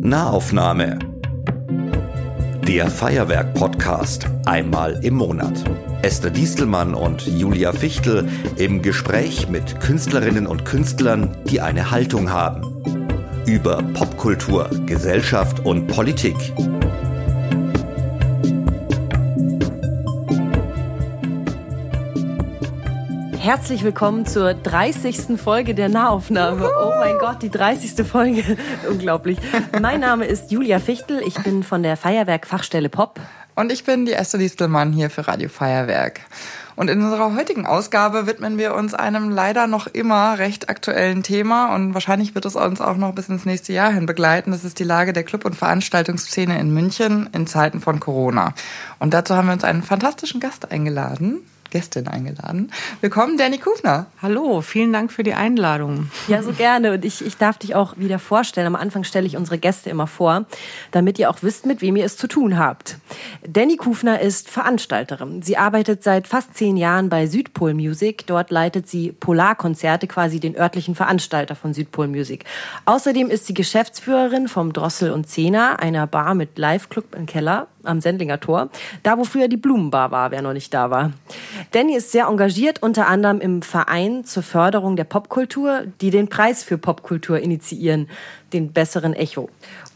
Nahaufnahme. Der Feuerwerk-Podcast einmal im Monat. Esther Diestelmann und Julia Fichtel im Gespräch mit Künstlerinnen und Künstlern, die eine Haltung haben. Über Popkultur, Gesellschaft und Politik. Herzlich willkommen zur 30. Folge der Nahaufnahme. Oh mein Gott, die 30. Folge. Unglaublich. Mein Name ist Julia Fichtel. Ich bin von der Feuerwerk Fachstelle Pop. Und ich bin die Esther Distelmann hier für Radio Feuerwerk. Und in unserer heutigen Ausgabe widmen wir uns einem leider noch immer recht aktuellen Thema und wahrscheinlich wird es uns auch noch bis ins nächste Jahr hin begleiten. Das ist die Lage der Club- und Veranstaltungsszene in München in Zeiten von Corona. Und dazu haben wir uns einen fantastischen Gast eingeladen. Gästin eingeladen. Willkommen, Danny Kufner. Hallo, vielen Dank für die Einladung. Ja, so gerne. Und ich, ich darf dich auch wieder vorstellen. Am Anfang stelle ich unsere Gäste immer vor, damit ihr auch wisst, mit wem ihr es zu tun habt. Danny Kufner ist Veranstalterin. Sie arbeitet seit fast zehn Jahren bei Südpol Music. Dort leitet sie Polarkonzerte, quasi den örtlichen Veranstalter von Südpol Music. Außerdem ist sie Geschäftsführerin vom Drossel und Zehner, einer Bar mit Live-Club im Keller am Sendlinger Tor, da wo früher die Blumenbar war, wer noch nicht da war. Danny ist sehr engagiert, unter anderem im Verein zur Förderung der Popkultur, die den Preis für Popkultur initiieren, den besseren Echo.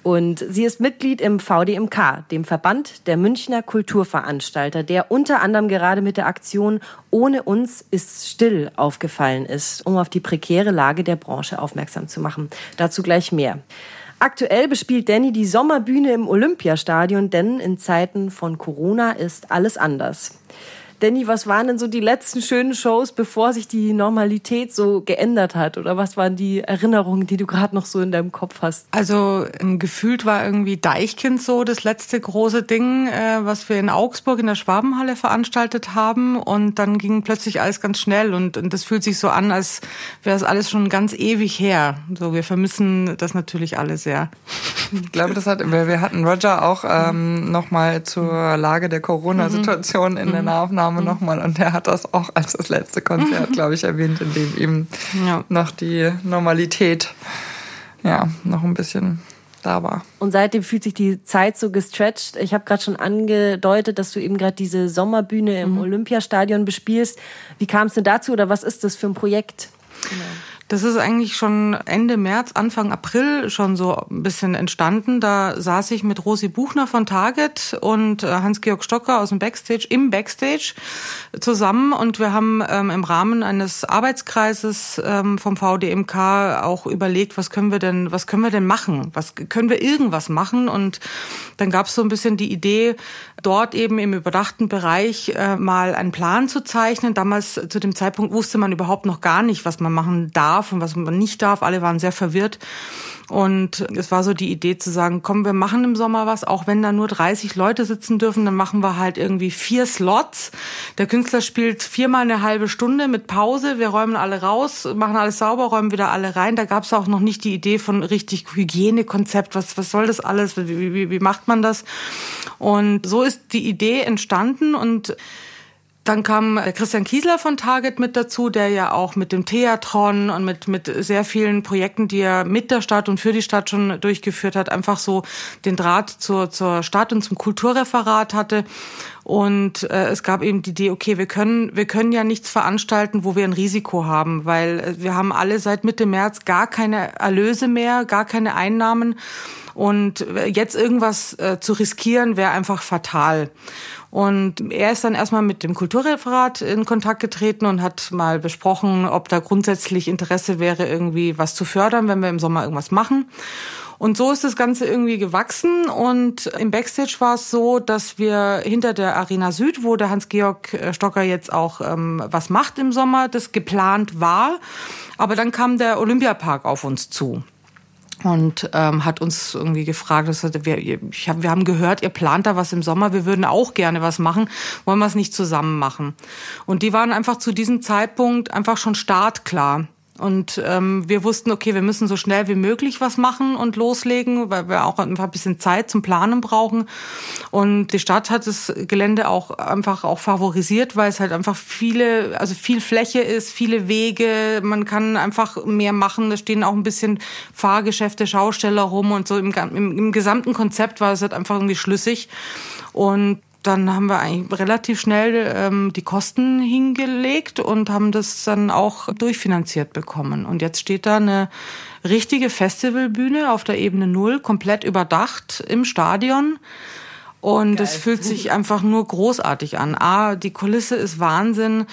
Und sie ist Mitglied im VDMK, dem Verband der Münchner Kulturveranstalter, der unter anderem gerade mit der Aktion Ohne uns ist still aufgefallen ist, um auf die prekäre Lage der Branche aufmerksam zu machen. Dazu gleich mehr. Aktuell bespielt Danny die Sommerbühne im Olympiastadion, denn in Zeiten von Corona ist alles anders. Danny, was waren denn so die letzten schönen Shows, bevor sich die Normalität so geändert hat? Oder was waren die Erinnerungen, die du gerade noch so in deinem Kopf hast? Also gefühlt war irgendwie Deichkind so das letzte große Ding, äh, was wir in Augsburg in der Schwabenhalle veranstaltet haben. Und dann ging plötzlich alles ganz schnell und, und das fühlt sich so an, als wäre es alles schon ganz ewig her. So, wir vermissen das natürlich alle sehr. Ich glaube, das hat, wir hatten Roger auch ähm, nochmal zur Lage der Corona-Situation in der mhm. Nahaufnahme Name mhm. nochmal und der hat das auch als das letzte Konzert, glaube ich, erwähnt, in dem ihm ja. noch die Normalität ja noch ein bisschen da war. Und seitdem fühlt sich die Zeit so gestretched. Ich habe gerade schon angedeutet, dass du eben gerade diese Sommerbühne im mhm. Olympiastadion bespielst. Wie kam es denn dazu oder was ist das für ein Projekt? Genau. Das ist eigentlich schon Ende März, Anfang April schon so ein bisschen entstanden. Da saß ich mit Rosi Buchner von Target und äh, Hans-Georg Stocker aus dem Backstage im Backstage zusammen und wir haben ähm, im Rahmen eines Arbeitskreises ähm, vom VDMK auch überlegt, was können wir denn, was können wir denn machen? Was können wir irgendwas machen? Und dann gab es so ein bisschen die Idee, dort eben im überdachten Bereich äh, mal einen Plan zu zeichnen. Damals zu dem Zeitpunkt wusste man überhaupt noch gar nicht, was man machen darf und was man nicht darf. Alle waren sehr verwirrt. Und es war so die Idee zu sagen, komm, wir machen im Sommer was, auch wenn da nur 30 Leute sitzen dürfen, dann machen wir halt irgendwie vier Slots. Der Künstler spielt viermal eine halbe Stunde mit Pause, wir räumen alle raus, machen alles sauber, räumen wieder alle rein. Da gab es auch noch nicht die Idee von richtig Hygienekonzept, was, was soll das alles, wie, wie, wie macht man das? Und so ist die Idee entstanden und dann kam äh, Christian Kiesler von Target mit dazu, der ja auch mit dem Theatron und mit, mit sehr vielen Projekten, die er mit der Stadt und für die Stadt schon durchgeführt hat, einfach so den Draht zur, zur Stadt und zum Kulturreferat hatte. Und äh, es gab eben die Idee, okay, wir können, wir können ja nichts veranstalten, wo wir ein Risiko haben, weil äh, wir haben alle seit Mitte März gar keine Erlöse mehr, gar keine Einnahmen. Und jetzt irgendwas äh, zu riskieren, wäre einfach fatal. Und er ist dann erstmal mit dem Kulturreferat in Kontakt getreten und hat mal besprochen, ob da grundsätzlich Interesse wäre, irgendwie was zu fördern, wenn wir im Sommer irgendwas machen. Und so ist das Ganze irgendwie gewachsen. Und im Backstage war es so, dass wir hinter der Arena Süd, wo der Hans-Georg äh, Stocker jetzt auch ähm, was macht im Sommer, das geplant war. Aber dann kam der Olympiapark auf uns zu und ähm, hat uns irgendwie gefragt, das hat, wir, ich hab, wir haben gehört, ihr plant da was im Sommer, wir würden auch gerne was machen, wollen wir es nicht zusammen machen? Und die waren einfach zu diesem Zeitpunkt einfach schon startklar. Und ähm, wir wussten, okay, wir müssen so schnell wie möglich was machen und loslegen, weil wir auch einfach ein bisschen Zeit zum Planen brauchen. Und die Stadt hat das Gelände auch einfach auch favorisiert, weil es halt einfach viele, also viel Fläche ist, viele Wege, man kann einfach mehr machen. Da stehen auch ein bisschen Fahrgeschäfte, Schausteller rum und so im, im, im gesamten Konzept war es halt einfach irgendwie schlüssig. Und dann haben wir eigentlich relativ schnell ähm, die Kosten hingelegt und haben das dann auch durchfinanziert bekommen. Und jetzt steht da eine richtige Festivalbühne auf der Ebene Null, komplett überdacht im Stadion. Und es fühlt sich einfach nur großartig an. A, die Kulisse ist Wahnsinn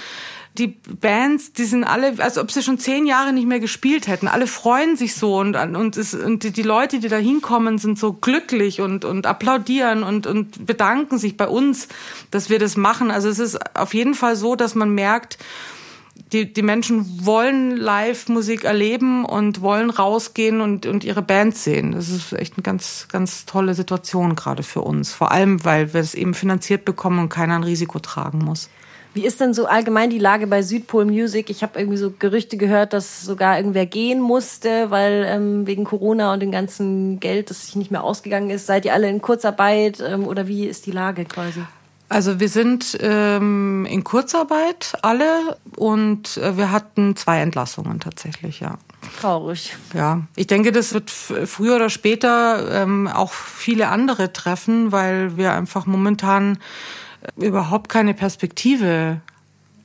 die Bands, die sind alle, als ob sie schon zehn Jahre nicht mehr gespielt hätten. Alle freuen sich so und, und, es, und die, die Leute, die da hinkommen, sind so glücklich und, und applaudieren und, und bedanken sich bei uns, dass wir das machen. Also es ist auf jeden Fall so, dass man merkt, die, die Menschen wollen Live-Musik erleben und wollen rausgehen und, und ihre Band sehen. Das ist echt eine ganz, ganz tolle Situation gerade für uns. Vor allem, weil wir es eben finanziert bekommen und keiner ein Risiko tragen muss. Wie ist denn so allgemein die Lage bei Südpol Music? Ich habe irgendwie so Gerüchte gehört, dass sogar irgendwer gehen musste, weil ähm, wegen Corona und dem ganzen Geld, das sich nicht mehr ausgegangen ist. Seid ihr alle in Kurzarbeit ähm, oder wie ist die Lage quasi? Also wir sind ähm, in Kurzarbeit alle und äh, wir hatten zwei Entlassungen tatsächlich, ja. Traurig. Ja, ich denke, das wird früher oder später ähm, auch viele andere treffen, weil wir einfach momentan überhaupt keine Perspektive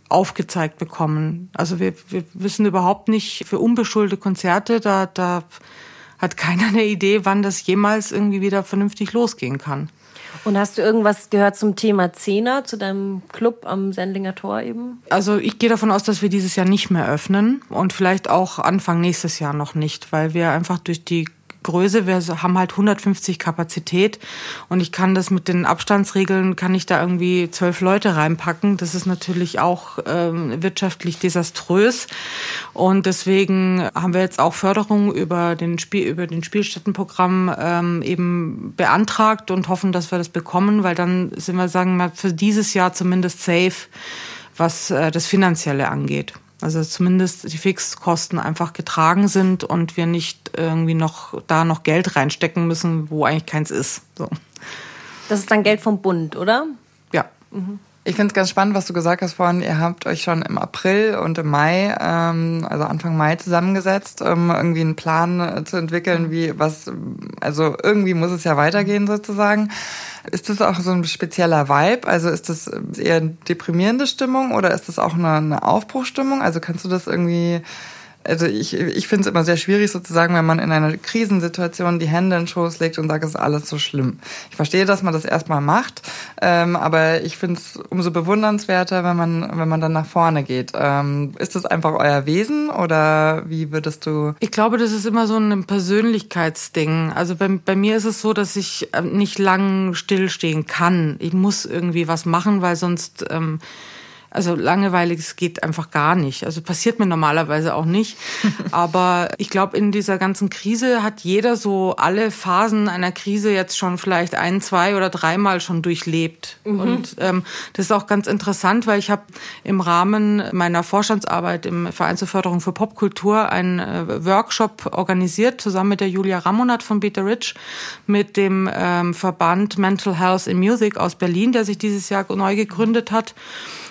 aufgezeigt bekommen. Also wir, wir wissen überhaupt nicht für unbeschuldete Konzerte, da, da hat keiner eine Idee, wann das jemals irgendwie wieder vernünftig losgehen kann. Und hast du irgendwas gehört zum Thema Zehner, zu deinem Club am Sendlinger Tor eben? Also ich gehe davon aus, dass wir dieses Jahr nicht mehr öffnen und vielleicht auch Anfang nächstes Jahr noch nicht, weil wir einfach durch die Größe. Wir haben halt 150 Kapazität und ich kann das mit den Abstandsregeln, kann ich da irgendwie zwölf Leute reinpacken. Das ist natürlich auch ähm, wirtschaftlich desaströs und deswegen haben wir jetzt auch Förderung über den Spiel über den Spielstättenprogramm ähm, eben beantragt und hoffen, dass wir das bekommen, weil dann sind wir sagen wir für dieses Jahr zumindest safe, was äh, das Finanzielle angeht. Also zumindest die Fixkosten einfach getragen sind und wir nicht irgendwie noch da noch Geld reinstecken müssen, wo eigentlich keins ist. So. Das ist dann Geld vom Bund, oder? Ja. Mhm. Ich finde es ganz spannend, was du gesagt hast vorhin. Ihr habt euch schon im April und im Mai, ähm, also Anfang Mai zusammengesetzt, um irgendwie einen Plan äh, zu entwickeln, wie was, also irgendwie muss es ja weitergehen sozusagen. Ist das auch so ein spezieller Vibe? Also ist das eher eine deprimierende Stimmung oder ist das auch eine, eine Aufbruchstimmung? Also kannst du das irgendwie also ich, ich finde es immer sehr schwierig sozusagen, wenn man in einer Krisensituation die Hände in den Schoß legt und sagt, es ist alles so schlimm. Ich verstehe, dass man das erstmal macht, ähm, aber ich finde es umso bewundernswerter, wenn man, wenn man dann nach vorne geht. Ähm, ist das einfach euer Wesen oder wie würdest du? Ich glaube, das ist immer so ein Persönlichkeitsding. Also bei, bei mir ist es so, dass ich ähm, nicht lang stillstehen kann. Ich muss irgendwie was machen, weil sonst ähm, also langweilig geht einfach gar nicht. Also passiert mir normalerweise auch nicht. Aber ich glaube, in dieser ganzen Krise hat jeder so alle Phasen einer Krise jetzt schon vielleicht ein, zwei oder dreimal schon durchlebt. Mhm. Und ähm, das ist auch ganz interessant, weil ich habe im Rahmen meiner Vorstandsarbeit im Verein zur Förderung für Popkultur einen äh, Workshop organisiert, zusammen mit der Julia Ramonat von Peter Rich, mit dem ähm, Verband Mental Health in Music aus Berlin, der sich dieses Jahr neu gegründet hat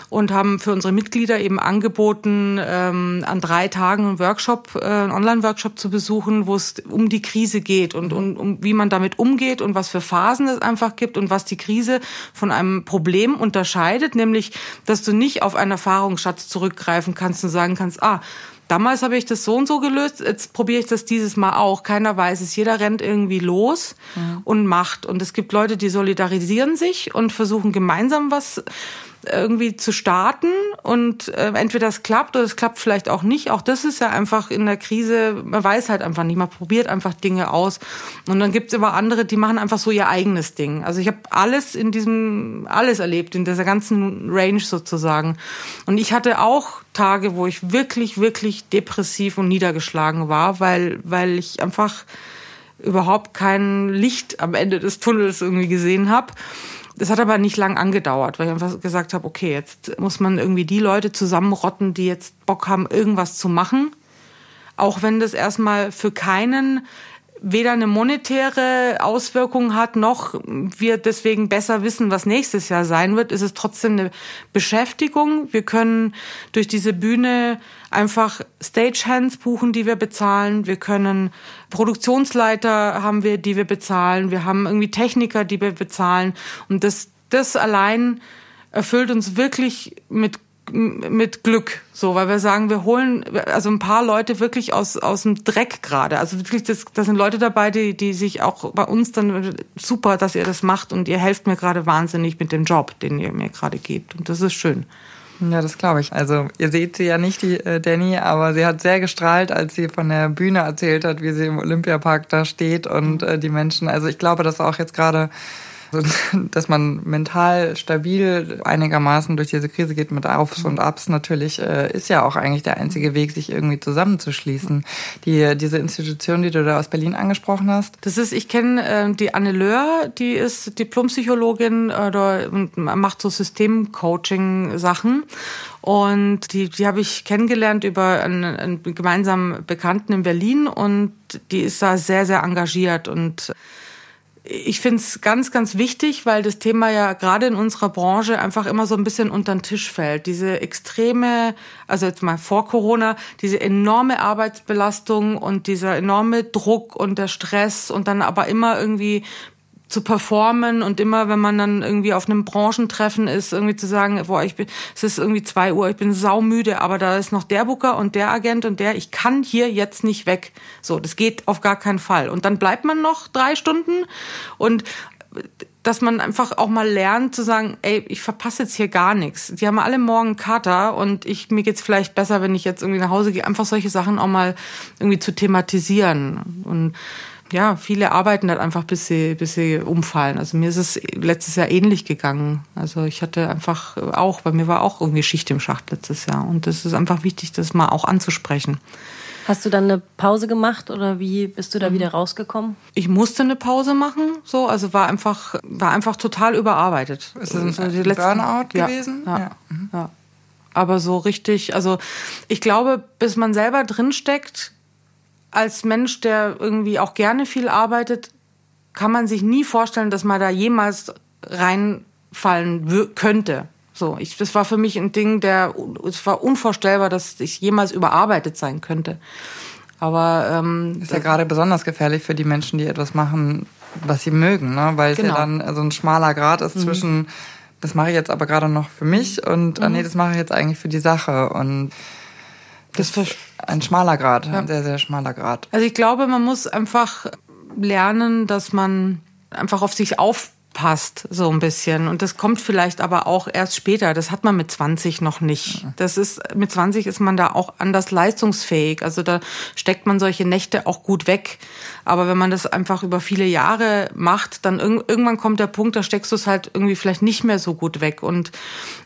und haben für unsere Mitglieder eben angeboten, ähm, an drei Tagen einen Workshop, äh, einen Online-Workshop zu besuchen, wo es um die Krise geht und, und um wie man damit umgeht und was für Phasen es einfach gibt und was die Krise von einem Problem unterscheidet, nämlich, dass du nicht auf einen Erfahrungsschatz zurückgreifen kannst und sagen kannst, ah, Damals habe ich das so und so gelöst, jetzt probiere ich das dieses Mal auch. Keiner weiß es, jeder rennt irgendwie los mhm. und macht. Und es gibt Leute, die solidarisieren sich und versuchen gemeinsam was irgendwie zu starten und äh, entweder es klappt oder es klappt vielleicht auch nicht. Auch das ist ja einfach in der Krise, man weiß halt einfach nicht, man probiert einfach Dinge aus. Und dann gibt's aber andere, die machen einfach so ihr eigenes Ding. Also ich habe alles in diesem, alles erlebt, in dieser ganzen Range sozusagen. Und ich hatte auch Tage, wo ich wirklich, wirklich depressiv und niedergeschlagen war, weil, weil ich einfach überhaupt kein Licht am Ende des Tunnels irgendwie gesehen habe. Das hat aber nicht lang angedauert, weil ich einfach gesagt habe, okay, jetzt muss man irgendwie die Leute zusammenrotten, die jetzt Bock haben, irgendwas zu machen. auch wenn das erstmal für keinen weder eine monetäre Auswirkung hat, noch wir deswegen besser wissen, was nächstes Jahr sein wird, ist es trotzdem eine Beschäftigung. Wir können durch diese Bühne einfach Stagehands buchen, die wir bezahlen. Wir können Produktionsleiter haben wir, die wir bezahlen. Wir haben irgendwie Techniker, die wir bezahlen. Und das, das allein erfüllt uns wirklich mit mit Glück, so, weil wir sagen, wir holen also ein paar Leute wirklich aus aus dem Dreck gerade. Also wirklich, das, das sind Leute dabei, die die sich auch bei uns dann super, dass ihr das macht und ihr helft mir gerade wahnsinnig mit dem Job, den ihr mir gerade gebt und das ist schön. Ja, das glaube ich. Also ihr seht sie ja nicht, die äh, Danny, aber sie hat sehr gestrahlt, als sie von der Bühne erzählt hat, wie sie im Olympiapark da steht und äh, die Menschen. Also ich glaube, dass auch jetzt gerade dass man mental stabil einigermaßen durch diese Krise geht mit Aufs und Abs natürlich, äh, ist ja auch eigentlich der einzige Weg, sich irgendwie zusammenzuschließen. Die, diese Institution, die du da aus Berlin angesprochen hast. Das ist, ich kenne äh, die Anne Löhr, die ist Diplompsychologin äh, und macht so Systemcoaching-Sachen. Und die, die habe ich kennengelernt über einen, einen gemeinsamen Bekannten in Berlin und die ist da sehr, sehr engagiert und ich finde es ganz, ganz wichtig, weil das Thema ja gerade in unserer Branche einfach immer so ein bisschen unter den Tisch fällt. Diese extreme, also jetzt mal vor Corona, diese enorme Arbeitsbelastung und dieser enorme Druck und der Stress und dann aber immer irgendwie zu performen und immer, wenn man dann irgendwie auf einem Branchentreffen ist, irgendwie zu sagen, boah, ich bin, es ist irgendwie zwei Uhr, ich bin saumüde, aber da ist noch der Booker und der Agent und der, ich kann hier jetzt nicht weg. So, das geht auf gar keinen Fall. Und dann bleibt man noch drei Stunden und dass man einfach auch mal lernt zu sagen, ey, ich verpasse jetzt hier gar nichts. Die haben alle morgen Kater und ich, mir geht's vielleicht besser, wenn ich jetzt irgendwie nach Hause gehe. Einfach solche Sachen auch mal irgendwie zu thematisieren. Und ja, viele arbeiten halt einfach, bis sie, bis sie umfallen. Also mir ist es letztes Jahr ähnlich gegangen. Also ich hatte einfach auch, bei mir war auch irgendwie Schicht im Schacht letztes Jahr. Und das ist einfach wichtig, das mal auch anzusprechen. Hast du dann eine Pause gemacht oder wie bist du da wieder rausgekommen? Ich musste eine Pause machen, so, also war einfach, war einfach total überarbeitet. Ist das ein, also die letzten, Burnout ja, gewesen? Ja, ja, mhm. ja. Aber so richtig, also ich glaube, bis man selber drinsteckt, als Mensch, der irgendwie auch gerne viel arbeitet, kann man sich nie vorstellen, dass man da jemals reinfallen könnte. So, ich, das war für mich ein Ding, der, es war unvorstellbar, dass ich jemals überarbeitet sein könnte. Aber ähm, ist ja gerade besonders gefährlich für die Menschen, die etwas machen, was sie mögen, ne? weil genau. es ja genau. dann so ein schmaler Grad ist mhm. zwischen, das mache ich jetzt aber gerade noch für mich und ah, mhm. nee, das mache ich jetzt eigentlich für die Sache und das ist ein schmaler Grad, ja. ein sehr, sehr schmaler Grad. Also ich glaube, man muss einfach lernen, dass man einfach auf sich auf passt, so ein bisschen. Und das kommt vielleicht aber auch erst später. Das hat man mit 20 noch nicht. Das ist, mit 20 ist man da auch anders leistungsfähig. Also da steckt man solche Nächte auch gut weg. Aber wenn man das einfach über viele Jahre macht, dann irg irgendwann kommt der Punkt, da steckst du es halt irgendwie vielleicht nicht mehr so gut weg. Und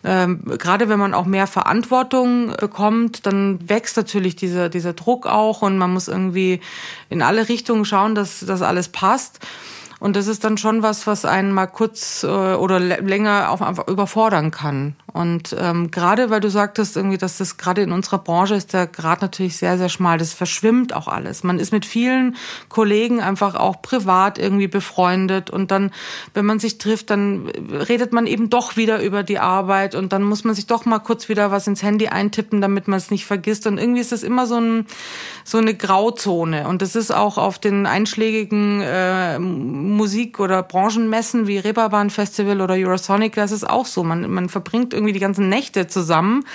ähm, gerade wenn man auch mehr Verantwortung bekommt, dann wächst natürlich dieser, dieser Druck auch und man muss irgendwie in alle Richtungen schauen, dass das alles passt. Und das ist dann schon was, was einen mal kurz äh, oder länger auch einfach überfordern kann. Und ähm, gerade weil du sagtest irgendwie, dass das gerade in unserer Branche ist der Grad natürlich sehr, sehr schmal. Das verschwimmt auch alles. Man ist mit vielen Kollegen einfach auch privat irgendwie befreundet und dann, wenn man sich trifft, dann redet man eben doch wieder über die Arbeit und dann muss man sich doch mal kurz wieder was ins Handy eintippen, damit man es nicht vergisst. Und irgendwie ist das immer so, ein, so eine Grauzone. Und das ist auch auf den einschlägigen äh, Musik- oder Branchenmessen wie Reeperbahn Festival oder Eurosonic, das ist auch so. Man, man verbringt irgendwie die ganzen Nächte zusammen.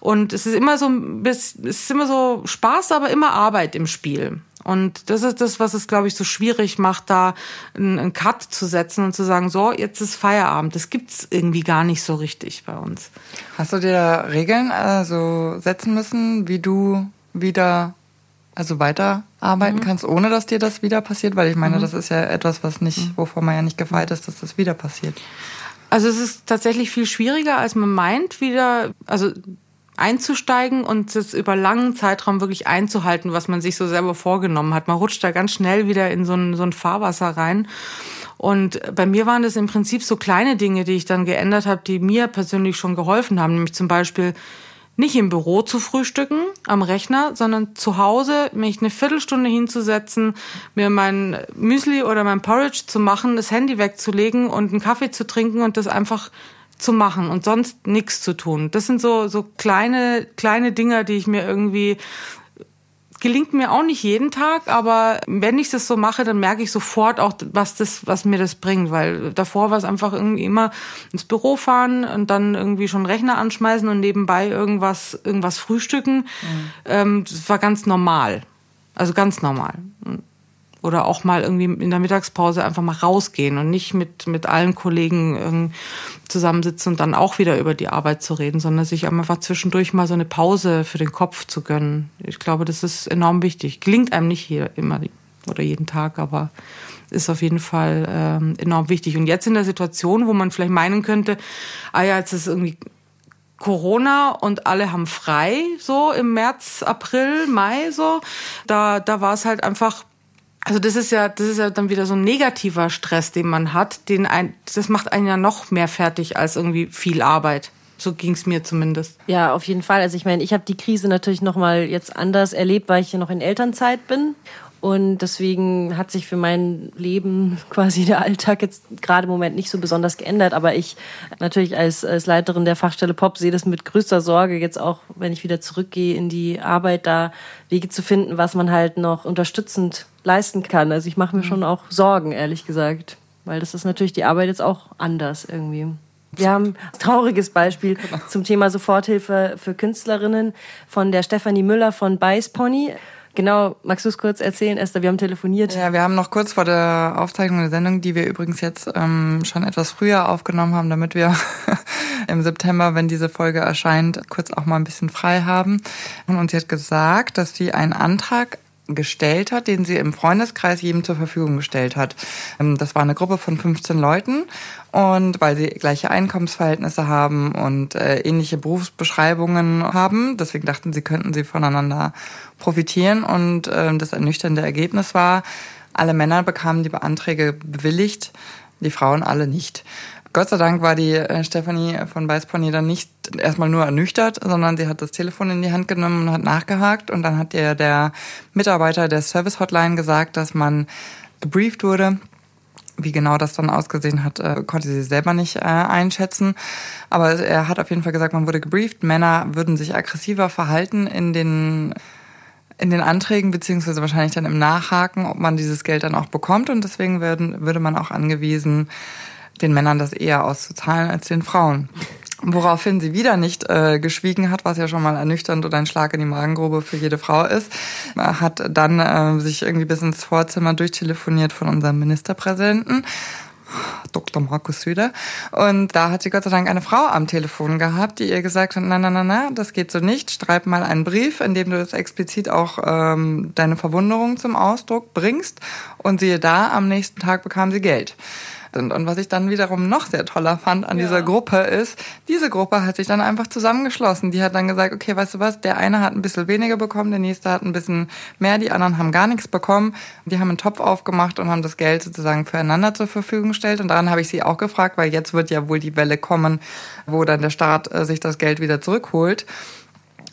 Und es ist immer so, es ist immer so Spaß, aber immer Arbeit im Spiel. Und das ist das, was es, glaube ich, so schwierig macht, da einen Cut zu setzen und zu sagen, so, jetzt ist Feierabend. Das gibt's irgendwie gar nicht so richtig bei uns. Hast du dir Regeln also setzen müssen, wie du wieder also weiterarbeiten mhm. kannst, ohne dass dir das wieder passiert? Weil ich meine, mhm. das ist ja etwas, was nicht, mhm. wovor man ja nicht gefeit ist, dass das wieder passiert. Also es ist tatsächlich viel schwieriger, als man meint, wieder, also einzusteigen und es über langen Zeitraum wirklich einzuhalten, was man sich so selber vorgenommen hat. Man rutscht da ganz schnell wieder in so ein, so ein Fahrwasser rein. Und bei mir waren das im Prinzip so kleine Dinge, die ich dann geändert habe, die mir persönlich schon geholfen haben. Nämlich zum Beispiel nicht im Büro zu frühstücken am Rechner, sondern zu Hause mich eine Viertelstunde hinzusetzen, mir mein Müsli oder mein Porridge zu machen, das Handy wegzulegen und einen Kaffee zu trinken und das einfach zu machen und sonst nichts zu tun. Das sind so so kleine kleine Dinger, die ich mir irgendwie gelingt mir auch nicht jeden Tag, aber wenn ich das so mache, dann merke ich sofort auch, was das, was mir das bringt, weil davor war es einfach irgendwie immer ins Büro fahren und dann irgendwie schon Rechner anschmeißen und nebenbei irgendwas, irgendwas frühstücken. Mhm. Ähm, das war ganz normal. Also ganz normal oder auch mal irgendwie in der Mittagspause einfach mal rausgehen und nicht mit, mit allen Kollegen ähm, zusammensitzen und dann auch wieder über die Arbeit zu reden, sondern sich einfach zwischendurch mal so eine Pause für den Kopf zu gönnen. Ich glaube, das ist enorm wichtig. Gelingt einem nicht hier immer oder jeden Tag, aber ist auf jeden Fall ähm, enorm wichtig. Und jetzt in der Situation, wo man vielleicht meinen könnte, ah ja, jetzt ist irgendwie Corona und alle haben frei, so im März, April, Mai, so. Da, da war es halt einfach also das ist ja, das ist ja dann wieder so ein negativer Stress, den man hat, den ein, das macht einen ja noch mehr fertig als irgendwie viel Arbeit. So ging es mir zumindest. Ja, auf jeden Fall. Also ich meine, ich habe die Krise natürlich noch mal jetzt anders erlebt, weil ich ja noch in Elternzeit bin und deswegen hat sich für mein Leben quasi der Alltag jetzt gerade im Moment nicht so besonders geändert. Aber ich natürlich als, als Leiterin der Fachstelle Pop sehe das mit größter Sorge jetzt auch, wenn ich wieder zurückgehe in die Arbeit, da Wege zu finden, was man halt noch unterstützend leisten kann. Also ich mache mir mhm. schon auch Sorgen, ehrlich gesagt. Weil das ist natürlich die Arbeit jetzt auch anders irgendwie. Wir haben ein trauriges Beispiel genau. zum Thema Soforthilfe für Künstlerinnen von der Stefanie Müller von Beiß Pony. Genau, magst du es kurz erzählen, Esther? Wir haben telefoniert. Ja, wir haben noch kurz vor der Aufzeichnung der Sendung, die wir übrigens jetzt ähm, schon etwas früher aufgenommen haben, damit wir im September, wenn diese Folge erscheint, kurz auch mal ein bisschen frei haben. Und sie hat gesagt, dass sie einen Antrag gestellt hat, den sie im Freundeskreis jedem zur Verfügung gestellt hat. Ähm, das war eine Gruppe von 15 Leuten und weil sie gleiche Einkommensverhältnisse haben und äh, ähnliche Berufsbeschreibungen haben, deswegen dachten sie, könnten sie voneinander profitieren und äh, das ernüchternde Ergebnis war, alle Männer bekamen die Beanträge bewilligt, die Frauen alle nicht. Gott sei Dank war die äh, Stefanie von Weißpony dann nicht erstmal nur ernüchtert, sondern sie hat das Telefon in die Hand genommen und hat nachgehakt. Und dann hat ihr der Mitarbeiter der Service Hotline gesagt, dass man gebrieft wurde. Wie genau das dann ausgesehen hat, äh, konnte sie selber nicht äh, einschätzen. Aber er hat auf jeden Fall gesagt, man wurde gebrieft. Männer würden sich aggressiver verhalten in den in den Anträgen beziehungsweise wahrscheinlich dann im Nachhaken, ob man dieses Geld dann auch bekommt und deswegen würden, würde man auch angewiesen, den Männern das eher auszuzahlen als den Frauen. Woraufhin sie wieder nicht äh, geschwiegen hat, was ja schon mal ernüchternd oder ein Schlag in die Magengrube für jede Frau ist, hat dann äh, sich irgendwie bis ins Vorzimmer durchtelefoniert von unserem Ministerpräsidenten. Dr. Markus Süder. Und da hat sie Gott sei Dank eine Frau am Telefon gehabt, die ihr gesagt hat, na, na, na, na, das geht so nicht. Schreib mal einen Brief, in dem du das explizit auch ähm, deine Verwunderung zum Ausdruck bringst. Und siehe da, am nächsten Tag bekam sie Geld sind. Und was ich dann wiederum noch sehr toller fand an ja. dieser Gruppe ist, diese Gruppe hat sich dann einfach zusammengeschlossen. Die hat dann gesagt, okay, weißt du was, der eine hat ein bisschen weniger bekommen, der nächste hat ein bisschen mehr, die anderen haben gar nichts bekommen. Die haben einen Topf aufgemacht und haben das Geld sozusagen füreinander zur Verfügung gestellt. Und daran habe ich sie auch gefragt, weil jetzt wird ja wohl die Welle kommen, wo dann der Staat äh, sich das Geld wieder zurückholt.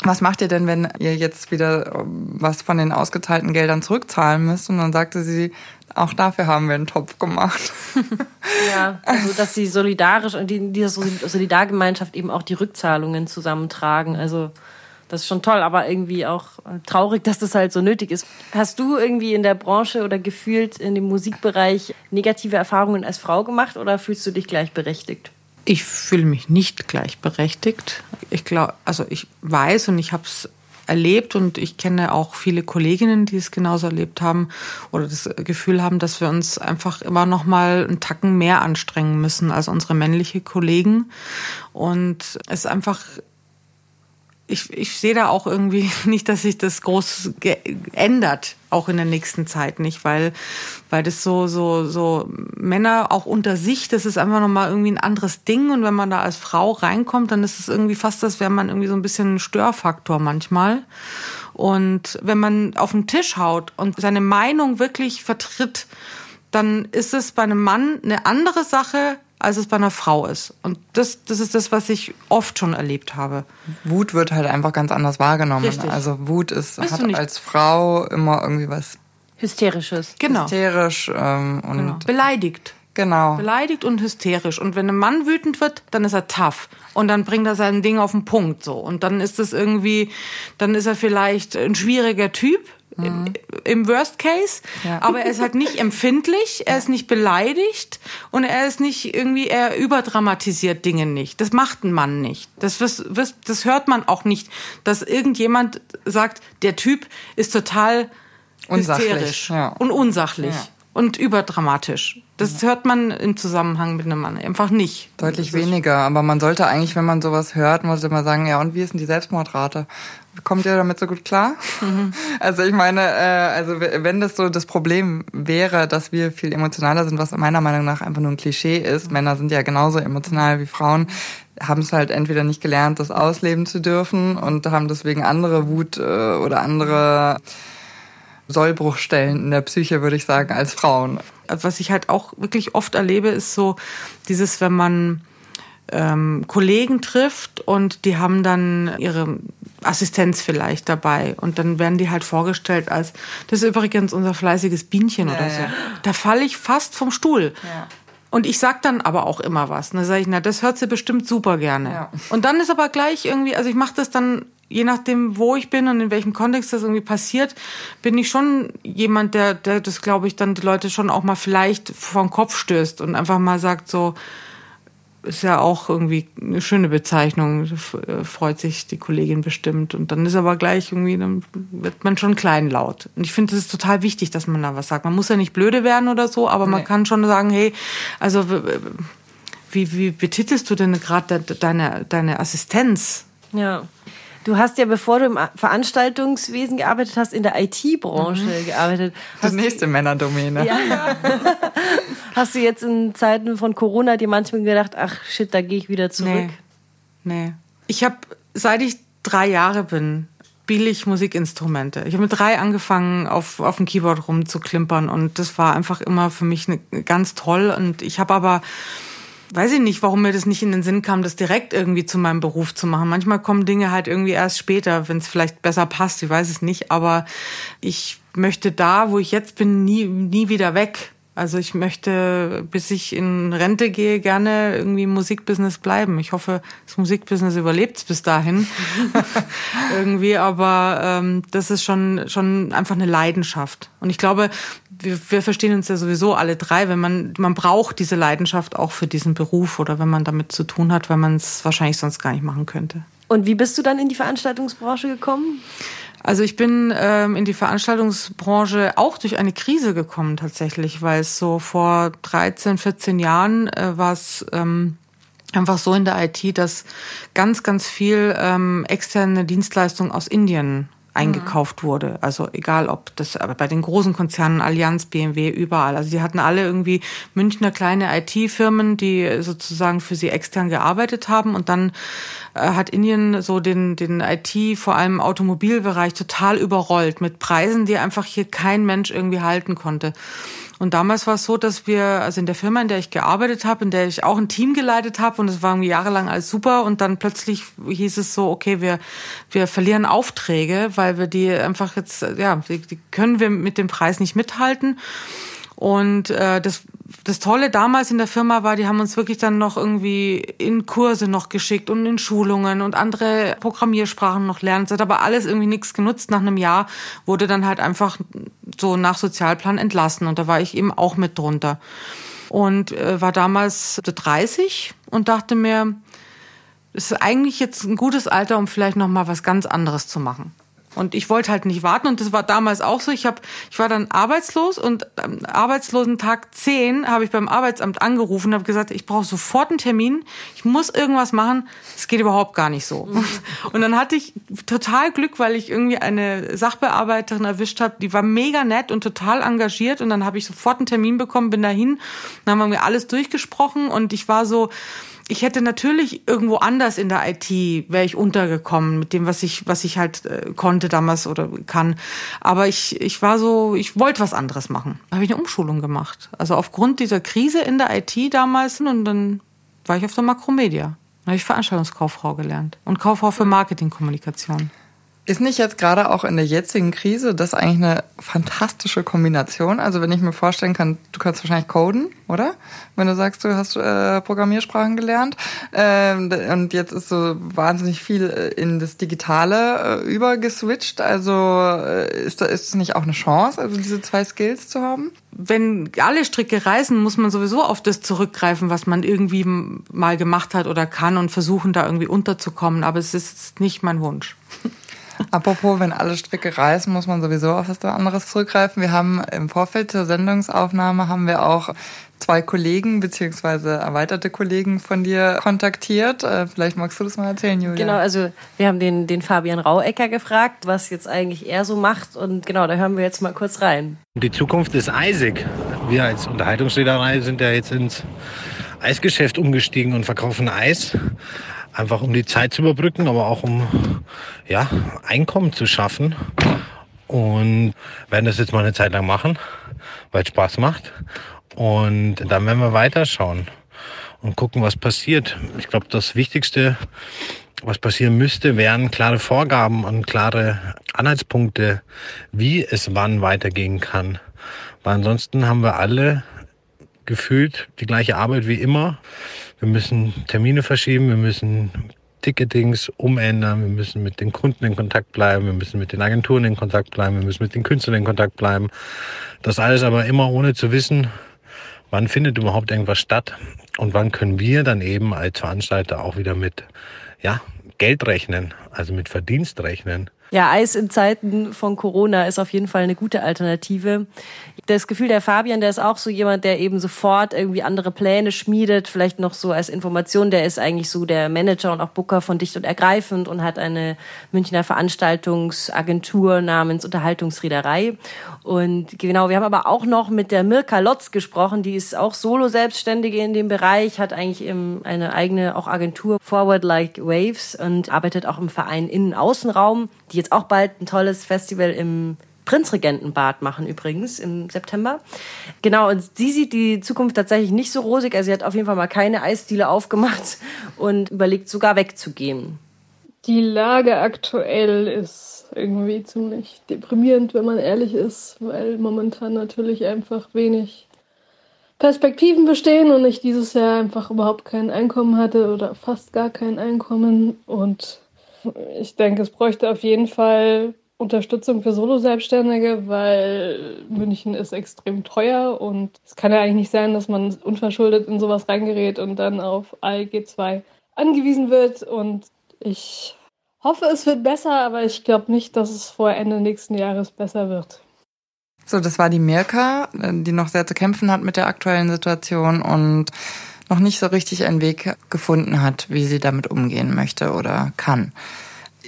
Was macht ihr denn, wenn ihr jetzt wieder ähm, was von den ausgezahlten Geldern zurückzahlen müsst? Und dann sagte sie, auch dafür haben wir einen Topf gemacht. Ja, also dass sie solidarisch und die, diese Solidargemeinschaft eben auch die Rückzahlungen zusammentragen. Also das ist schon toll, aber irgendwie auch traurig, dass das halt so nötig ist. Hast du irgendwie in der Branche oder gefühlt in dem Musikbereich negative Erfahrungen als Frau gemacht oder fühlst du dich gleichberechtigt? Ich fühle mich nicht gleichberechtigt. Ich glaube, also ich weiß und ich habe es erlebt und ich kenne auch viele Kolleginnen, die es genauso erlebt haben oder das Gefühl haben, dass wir uns einfach immer noch mal einen Tacken mehr anstrengen müssen als unsere männliche Kollegen. Und es einfach ich, ich sehe da auch irgendwie nicht, dass sich das groß ändert, auch in der nächsten Zeit nicht, weil, weil das so, so, so Männer auch unter sich, das ist einfach nochmal irgendwie ein anderes Ding. Und wenn man da als Frau reinkommt, dann ist es irgendwie fast, als wäre man irgendwie so ein bisschen ein Störfaktor manchmal. Und wenn man auf den Tisch haut und seine Meinung wirklich vertritt, dann ist es bei einem Mann eine andere Sache, als es bei einer Frau ist. Und das, das ist das, was ich oft schon erlebt habe. Wut wird halt einfach ganz anders wahrgenommen. Richtig. Also Wut ist Bist hat als Frau immer irgendwie was Hysterisches. Genau. hysterisch ähm, und genau. Beleidigt. genau. Beleidigt und hysterisch. Und wenn ein Mann wütend wird, dann ist er tough. Und dann bringt er sein Ding auf den Punkt, so. Und dann ist es irgendwie, dann ist er vielleicht ein schwieriger Typ. Im Worst Case, Ja. aber er ist halt nicht empfindlich, er ist nicht beleidigt und er ist nicht irgendwie, er überdramatisiert Dinge nicht. Das macht ein Mann nicht. Das, wirst- das hört man auch nicht, dass irgendjemand sagt, der Typ ist total Unsachlich, hysterisch ja. und unsachlich Ja. und überdramatisch. Das hört man im Zusammenhang mit einem Mann einfach nicht. Deutlich weniger, aber man sollte eigentlich, wenn man sowas hört, muss immer sagen, ja, und wie ist denn die Selbstmordrate? Kommt ihr damit so gut klar? Also ich meine, äh, also wenn das so das Problem wäre, dass wir viel emotionaler sind, was meiner Meinung nach einfach nur ein Klischee ist, Männer sind ja genauso emotional wie Frauen, haben es halt entweder nicht gelernt, das ausleben zu dürfen und haben deswegen andere Wut äh, oder andere Sollbruchstellen in der Psyche, würde ich sagen, als Frauen. Was ich halt auch wirklich oft erlebe, ist so dieses, wenn man ähm, Kollegen trifft und die haben dann ihre Assistenz vielleicht dabei und dann werden die halt vorgestellt als, das ist übrigens unser fleißiges Bienchen oder so. ja. Da falle ich fast vom Stuhl. Ja. Und ich sag dann aber auch immer was. Und dann sage ich, na, das hört sie bestimmt super gerne. Ja. Und dann ist aber gleich irgendwie, also ich mache das dann, je nachdem, wo ich bin und in welchem Kontext das irgendwie passiert, bin ich schon jemand, der, der das, glaube ich, dann die Leute schon auch mal vielleicht vor den Kopf stößt und einfach mal sagt so, ist ja auch irgendwie eine schöne Bezeichnung, äh, freut sich die Kollegin bestimmt. Und dann ist aber gleich irgendwie, dann wird man schon kleinlaut. Und ich finde, es ist total wichtig, dass man da was sagt. Man muss ja nicht blöde werden oder so, aber man Nee. kann schon sagen, hey, also wie, wie betitelst du denn gerade de- deine, deine Assistenz? Ja. Du hast ja, bevor du im Veranstaltungswesen gearbeitet hast, in der IT-Branche gearbeitet. Das Hast, nächste Männerdomäne. ja. hast du jetzt in Zeiten von Corona dir manchmal gedacht, ach shit, da gehe ich wieder zurück? Nee. Nee. Ich habe, seit ich drei Jahre bin, billig Musikinstrumente. Ich habe mit drei angefangen, auf, auf dem Keyboard rumzuklimpern und das war einfach immer für mich ne, ganz toll. Und ich habe aber, weiß ich nicht, warum mir das nicht in den Sinn kam, das direkt irgendwie zu meinem Beruf zu machen. Manchmal kommen Dinge halt irgendwie erst später, wenn es vielleicht besser passt, ich weiß es nicht. Aber ich möchte da, wo ich jetzt bin, nie, nie wieder weg. Also ich möchte, bis ich in Rente gehe, gerne irgendwie im Musikbusiness bleiben. Ich hoffe, das Musikbusiness überlebt bis dahin. irgendwie, aber ähm, das ist schon, schon einfach eine Leidenschaft. Und ich glaube, wir, wir verstehen uns ja sowieso alle drei, wenn man, man braucht diese Leidenschaft auch für diesen Beruf oder wenn man damit zu tun hat, weil man es wahrscheinlich sonst gar nicht machen könnte. Und wie bist du dann in die Veranstaltungsbranche gekommen? Also ich bin ähm, in die Veranstaltungsbranche auch durch eine Krise gekommen tatsächlich, weil es so vor 13, 14 Jahren äh, war es ähm, einfach so in der IT, dass ganz, ganz viel ähm, externe Dienstleistung aus Indien eingekauft wurde. Also egal ob das aber bei den großen Konzernen, Allianz, BMW, überall. Also die hatten alle irgendwie Münchner kleine IT-Firmen, die sozusagen für sie extern gearbeitet haben. Und dann äh, hat Indien so den, den IT, vor allem Automobilbereich, total überrollt mit Preisen, die einfach hier kein Mensch irgendwie halten konnte. Und damals war es so, dass wir, also in der Firma, in der ich gearbeitet habe, in der ich auch ein Team geleitet habe und es war irgendwie jahrelang alles super und dann plötzlich hieß es so, okay, wir, wir verlieren Aufträge, weil wir die einfach jetzt, ja, die, die können wir mit dem Preis nicht mithalten. Und äh, das, das Tolle damals in der Firma war, die haben uns wirklich dann noch irgendwie in Kurse noch geschickt und in Schulungen und andere Programmiersprachen noch lernen. Das hat aber alles irgendwie nichts genutzt. Nach einem Jahr wurde dann halt einfach so nach Sozialplan entlassen und da war ich eben auch mit drunter. Und äh, war damals 30 und dachte mir, es ist eigentlich jetzt ein gutes Alter, um vielleicht noch mal was ganz anderes zu machen. Und ich wollte halt nicht warten und das war damals auch so. Ich hab, ich war dann arbeitslos und am Arbeitslosentag 10 habe ich beim Arbeitsamt angerufen und habe gesagt, ich brauche sofort einen Termin. Ich muss irgendwas machen. Es geht überhaupt gar nicht so. Und dann hatte ich total Glück, weil ich irgendwie eine Sachbearbeiterin erwischt habe, die war mega nett und total engagiert und dann habe ich sofort einen Termin bekommen, bin dahin, dann haben wir alles durchgesprochen und ich war so ich hätte natürlich irgendwo anders in der IT wäre ich untergekommen mit dem, was ich, was ich halt äh, konnte damals oder kann. Aber ich, ich war so, ich wollte was anderes machen. Da habe ich eine Umschulung gemacht. Also aufgrund dieser Krise in der IT damals und dann war ich auf der Makromedia. Da habe ich Veranstaltungskauffrau gelernt und Kauffrau für Marketingkommunikation. Ist nicht jetzt gerade auch in der jetzigen Krise das eigentlich eine fantastische Kombination? Also wenn ich mir vorstellen kann, du kannst wahrscheinlich coden, oder? Wenn du sagst, du hast äh, Programmiersprachen gelernt ähm, und jetzt ist so wahnsinnig viel äh, in das Digitale äh, übergeswitcht. Also äh, ist da ist es nicht auch eine Chance, also diese zwei Skills zu haben? Wenn alle Stricke reißen, muss man sowieso auf das zurückgreifen, was man irgendwie mal gemacht hat oder kann und versuchen da irgendwie unterzukommen. Aber es ist nicht mein Wunsch. Apropos, wenn alle Stricke reißen, muss man sowieso auf was anderes zurückgreifen. Wir haben im Vorfeld zur Sendungsaufnahme haben wir auch zwei Kollegen beziehungsweise erweiterte Kollegen von dir kontaktiert. Äh, vielleicht magst du das mal erzählen, Julia. Genau, also wir haben den, den Fabian Rauecker gefragt, was jetzt eigentlich er so macht. Und genau, da hören wir jetzt mal kurz rein. Die Zukunft ist eisig. Wir als Unterhaltungsreederei sind ja jetzt ins Eisgeschäft umgestiegen und verkaufen Eis. Einfach um die Zeit zu überbrücken, aber auch um ja, Einkommen zu schaffen. Und werden das jetzt mal eine Zeit lang machen, weil es Spaß macht. Und dann werden wir weiterschauen und gucken, was passiert. Ich glaube, das Wichtigste, was passieren müsste, wären klare Vorgaben und klare Anhaltspunkte, wie es wann weitergehen kann. Weil ansonsten haben wir alle gefühlt die gleiche Arbeit wie immer. Wir müssen Termine verschieben, wir müssen Ticketings umändern, wir müssen mit den Kunden in Kontakt bleiben, wir müssen mit den Agenturen in Kontakt bleiben, wir müssen mit den Künstlern in Kontakt bleiben. Das alles aber immer ohne zu wissen, wann findet überhaupt irgendwas statt und wann können wir dann eben als Veranstalter auch wieder mit ja, Geld rechnen, also mit Verdienst rechnen. Ja, Eis in Zeiten von Corona ist auf jeden Fall eine gute Alternative. Das Gefühl der Fabian, der ist auch so jemand, der eben sofort irgendwie andere Pläne schmiedet, vielleicht noch so als Information, der ist eigentlich so der Manager und auch Booker von Dicht und Ergreifend und hat eine Münchner Veranstaltungsagentur namens Unterhaltungsriederei. Und genau, wir haben aber auch noch mit der Mirka Lotz gesprochen, die ist auch Solo-Selbstständige in dem Bereich, hat eigentlich eine eigene auch Agentur Forward Like Waves und arbeitet auch im Verein Innen-Außenraum, die jetzt auch bald ein tolles Festival im Prinzregentenbad machen übrigens im September. Genau, und sie sieht die Zukunft tatsächlich nicht so rosig. Also sie hat auf jeden Fall mal keine Eisdiele aufgemacht und überlegt sogar wegzugehen. Die Lage aktuell ist irgendwie ziemlich deprimierend, wenn man ehrlich ist, weil momentan natürlich einfach wenig Perspektiven bestehen und ich dieses Jahr einfach überhaupt kein Einkommen hatte oder fast gar kein Einkommen und ich denke, es bräuchte auf jeden Fall Unterstützung für Solo-Selbstständige, weil München ist extrem teuer und es kann ja eigentlich nicht sein, dass man unverschuldet in sowas reingerät und dann auf ALG 2 angewiesen wird. Und ich hoffe, es wird besser, aber ich glaube nicht, dass es vor Ende nächsten Jahres besser wird. So, das war die Mirka, die noch sehr zu kämpfen hat mit der aktuellen Situation und noch nicht so richtig einen Weg gefunden hat, wie sie damit umgehen möchte oder kann.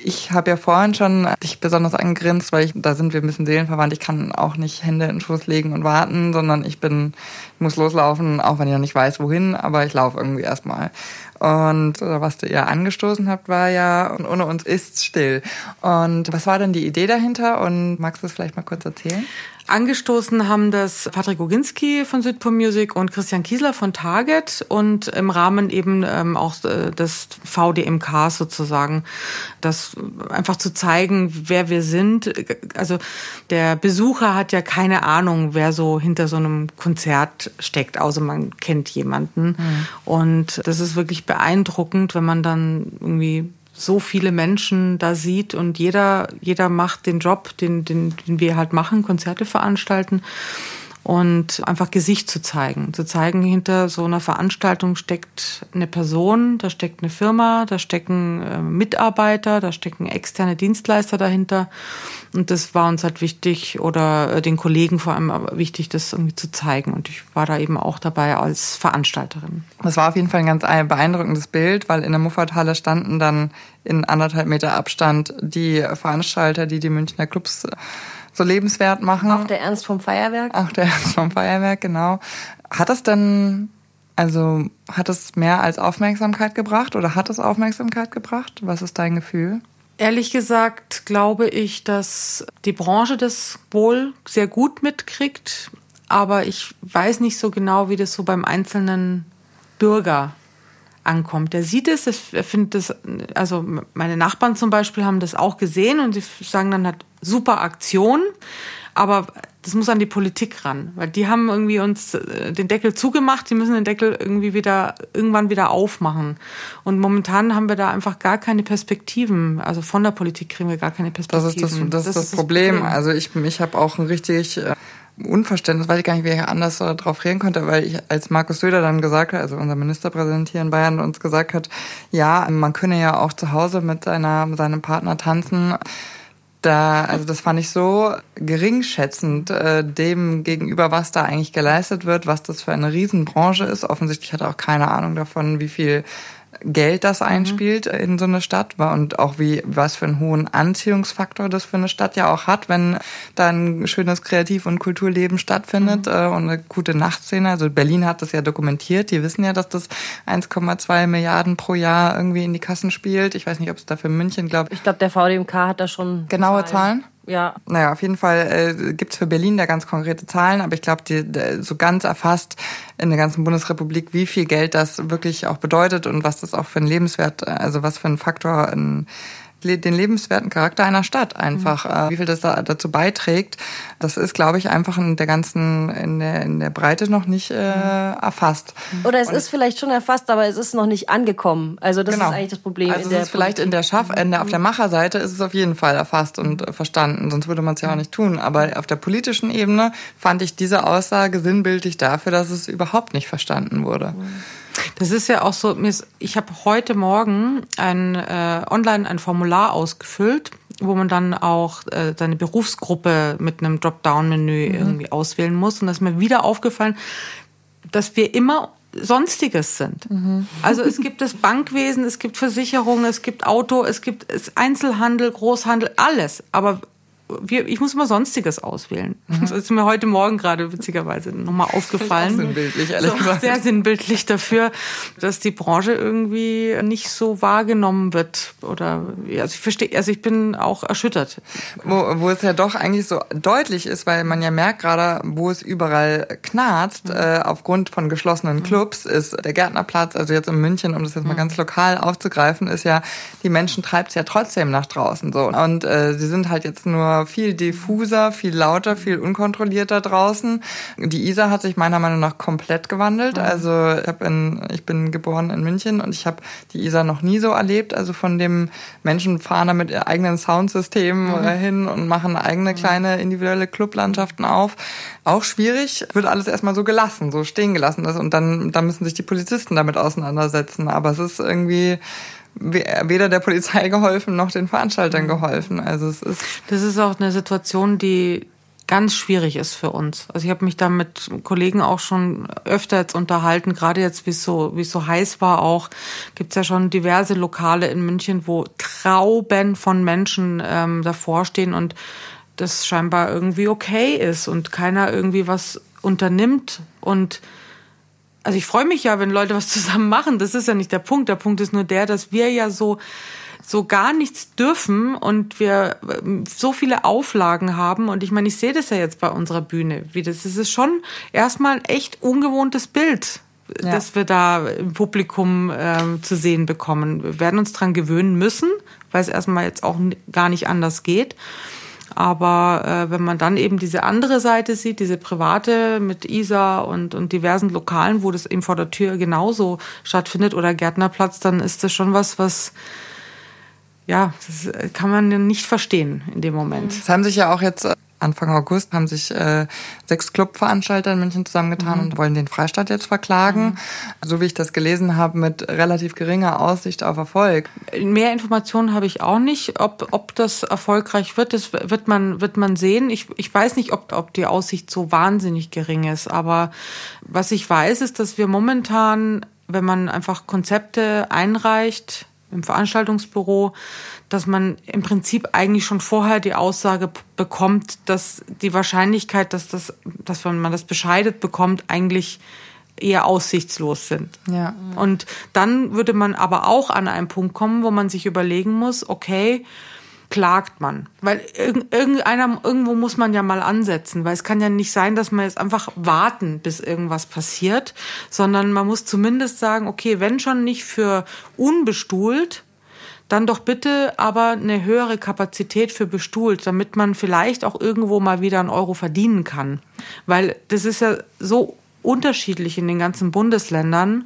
Ich habe ja vorhin schon dich besonders angegrinst, weil ich, da sind wir ein bisschen seelenverwandt. Ich kann auch nicht Hände in den Schoß legen und warten, sondern ich bin, ich muss loslaufen, auch wenn ich noch nicht weiß, wohin, aber ich laufe irgendwie erstmal. Und was du ja angestoßen habt, war ja, ohne uns ist still. Und was war denn die Idee dahinter? Und magst du es vielleicht mal kurz erzählen? Angestoßen haben das Patrick Oginski von Südpol Music und Christian Kiesler von Target und im Rahmen eben ähm, auch äh, des VDMK sozusagen, das einfach zu zeigen, wer wir sind. Also der Besucher hat ja keine Ahnung, wer so hinter so einem Konzert steckt, außer man kennt jemanden. Mhm. Und das ist wirklich beeindruckend, wenn man dann irgendwie so viele Menschen da sieht und jeder, jeder macht den Job, den, den, den wir halt machen, Konzerte veranstalten und einfach Gesicht zu zeigen. Zu zeigen, hinter so einer Veranstaltung steckt eine Person, da steckt eine Firma, da stecken äh, Mitarbeiter, da stecken externe Dienstleister dahinter. Und das war uns halt wichtig oder äh, den Kollegen vor allem wichtig, das irgendwie zu zeigen. Und ich war da eben auch dabei als Veranstalterin. Das war auf jeden Fall ein ganz beeindruckendes Bild, weil in der Muffathalle standen dann in anderthalb Meter Abstand die Veranstalter, die die Münchner Clubs so lebenswert machen. Auch der Ernst vom Feuerwerk. Auch der Ernst vom Feuerwerk, genau. Hat das denn Also hat es mehr als Aufmerksamkeit gebracht oder hat es Aufmerksamkeit gebracht? Was ist dein Gefühl? Ehrlich gesagt glaube ich, dass die Branche das wohl sehr gut mitkriegt, aber ich weiß nicht so genau, wie das so beim einzelnen Bürger ankommt. Der sieht es, er findet es, also meine Nachbarn zum Beispiel haben das auch gesehen und sie sagen dann hat super Aktion, aber das muss an die Politik ran, weil die haben irgendwie uns äh, den Deckel zugemacht, die müssen den Deckel irgendwie wieder irgendwann wieder aufmachen. Und momentan haben wir da einfach gar keine Perspektiven. Also von der Politik kriegen wir gar keine Perspektiven. Das ist das, das, das, ist das Problem. Problem. Also ich, ich habe auch ein richtig äh, Unverständnis, weiß ich gar nicht, wie ich anders so darauf reden konnte, weil ich, als Markus Söder dann gesagt hat, also unser Ministerpräsident hier in Bayern uns gesagt hat, ja, man könne ja auch zu Hause mit seiner, mit seinem Partner tanzen da, also das fand ich so geringschätzend äh, dem gegenüber, was da eigentlich geleistet wird, was das für eine Riesenbranche ist. Offensichtlich hat er auch keine Ahnung davon, wie viel Geld das mhm. einspielt mhm. in so eine Stadt und auch wie was für einen hohen Anziehungsfaktor das für eine Stadt ja auch hat, wenn da ein schönes Kreativ- und Kulturleben stattfindet mhm. Äh, und eine gute Nachtszene. Also Berlin hat das ja dokumentiert. Die wissen ja, dass das 1,2 Milliarden pro Jahr irgendwie in die Kassen spielt. Ich weiß nicht, ob es da für München glaubt. Ich glaube, der VDMK hat da schon genaue Zahlen. Zahlen? Ja. Naja, auf jeden Fall äh, gibt für Berlin da ganz konkrete Zahlen, aber ich glaube, so ganz erfasst in der ganzen Bundesrepublik, wie viel Geld das wirklich auch bedeutet und was das auch für ein Lebenswert, also was für ein Faktor ein den lebenswerten Charakter einer Stadt einfach, mhm. wie viel das da dazu beiträgt. Das ist, glaube ich, einfach in der ganzen, in der, in der Breite noch nicht äh, mhm. erfasst. Oder es Und ist vielleicht schon erfasst, aber es ist noch nicht angekommen. Also das genau. ist eigentlich das Problem. Also es ist vielleicht in der Schaff, in der, auf der mhm. Macherseite ist es auf jeden Fall erfasst und verstanden, sonst würde man es ja auch nicht tun. Aber auf der politischen Ebene fand ich diese Aussage sinnbildlich dafür, dass es überhaupt nicht verstanden wurde. Mhm. Das ist ja auch so, ich habe heute Morgen ein äh, online ein Formular ausgefüllt, wo man dann auch äh, seine Berufsgruppe mit einem Dropdown-Menü mhm. irgendwie auswählen muss. Und das ist mir wieder aufgefallen, dass wir immer Sonstiges sind. Mhm. Also es gibt das Bankwesen, es gibt Versicherungen, es gibt Auto, es gibt Einzelhandel, Großhandel, alles. Aber wir, ich muss immer Sonstiges auswählen. Mhm. Das ist mir heute Morgen gerade witzigerweise nochmal aufgefallen. sinnbildlich, ehrlich so, Sehr sinnbildlich dafür, dass die Branche irgendwie nicht so wahrgenommen wird. Oder also ich verstehe, also ich bin auch erschüttert. Wo, wo es ja doch eigentlich so deutlich ist, weil man ja merkt gerade, wo es überall knarzt, mhm. äh, aufgrund von geschlossenen mhm. Clubs, ist der Gärtnerplatz, also jetzt in München, um das jetzt mal mhm. ganz lokal aufzugreifen, ist ja, die Menschen treibt es ja trotzdem nach draußen so. Und äh, sie sind halt jetzt nur viel diffuser, viel lauter, viel unkontrollierter draußen. Die Isar hat sich meiner Meinung nach komplett gewandelt. Also ich, hab in, ich bin geboren in München und ich habe die Isar noch nie so erlebt. Also von dem Menschen fahren da mit eigenen Soundsystemen mhm. hin und machen eigene kleine individuelle Clublandschaften auf. Auch schwierig, wird alles erstmal so gelassen, so stehen gelassen. Und dann, dann müssen sich die Polizisten damit auseinandersetzen. Aber es ist irgendwie weder der Polizei geholfen noch den Veranstaltern mhm. geholfen. Also es ist das ist auch eine Situation, die ganz schwierig ist für uns. Also ich habe mich da mit Kollegen auch schon öfter jetzt unterhalten, gerade jetzt, wie es so, wie es so heiß war auch, gibt's ja schon diverse Lokale in München, wo Trauben von Menschen ähm, davor stehen und das scheinbar irgendwie okay ist und keiner irgendwie was unternimmt und also ich freue mich ja, wenn Leute was zusammen machen. Das ist ja nicht der Punkt. Der Punkt ist nur der, dass wir ja so so gar nichts dürfen und wir ähm, so viele Auflagen haben. Und ich meine, ich sehe das ja jetzt bei unserer Bühne, wie das, das ist schon erstmal ein echt ungewohntes Bild, ja. das wir da im Publikum ähm, zu sehen bekommen. Wir werden uns dran gewöhnen müssen, weil es erstmal jetzt auch gar nicht anders geht. Aber äh, wenn man dann eben diese andere Seite sieht, diese private mit ISA und, und diversen Lokalen, wo das eben vor der Tür genauso stattfindet oder Gärtnerplatz, dann ist das schon was, was ja, das kann man nicht verstehen in dem Moment. Es haben sich ja auch jetzt äh, Anfang August haben sich äh, sechs Clubveranstalter in München zusammengetan mhm. und wollen den Freistaat jetzt verklagen. Mhm. So wie ich das gelesen habe, mit relativ geringer Aussicht auf Erfolg. Mehr Informationen habe ich auch nicht. Ob, ob das erfolgreich wird, das wird man, wird man sehen. Ich, ich weiß nicht, ob, ob die Aussicht so wahnsinnig gering ist. Aber was ich weiß, ist, dass wir momentan, wenn man einfach Konzepte einreicht, im Veranstaltungsbüro, dass man im Prinzip eigentlich schon vorher die Aussage bekommt, dass die Wahrscheinlichkeit, dass das, dass man das bescheidet bekommt, eigentlich eher aussichtslos sind. Ja. Und dann würde man aber auch an einen Punkt kommen, wo man sich überlegen muss, okay, klagt man. Weil irgendeiner, irgendwo muss man ja mal ansetzen, weil es kann ja nicht sein, dass man jetzt einfach warten, bis irgendwas passiert, sondern man muss zumindest sagen, okay, wenn schon nicht für unbestuhlt, dann doch bitte aber eine höhere Kapazität für bestuhlt, damit man vielleicht auch irgendwo mal wieder einen Euro verdienen kann. Weil das ist ja so unterschiedlich in den ganzen Bundesländern.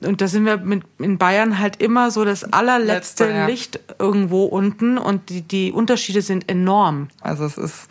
Und da sind wir mit, in Bayern halt immer so das allerletzte Letzte, ja. Licht irgendwo unten und die, die Unterschiede sind enorm. Also es ist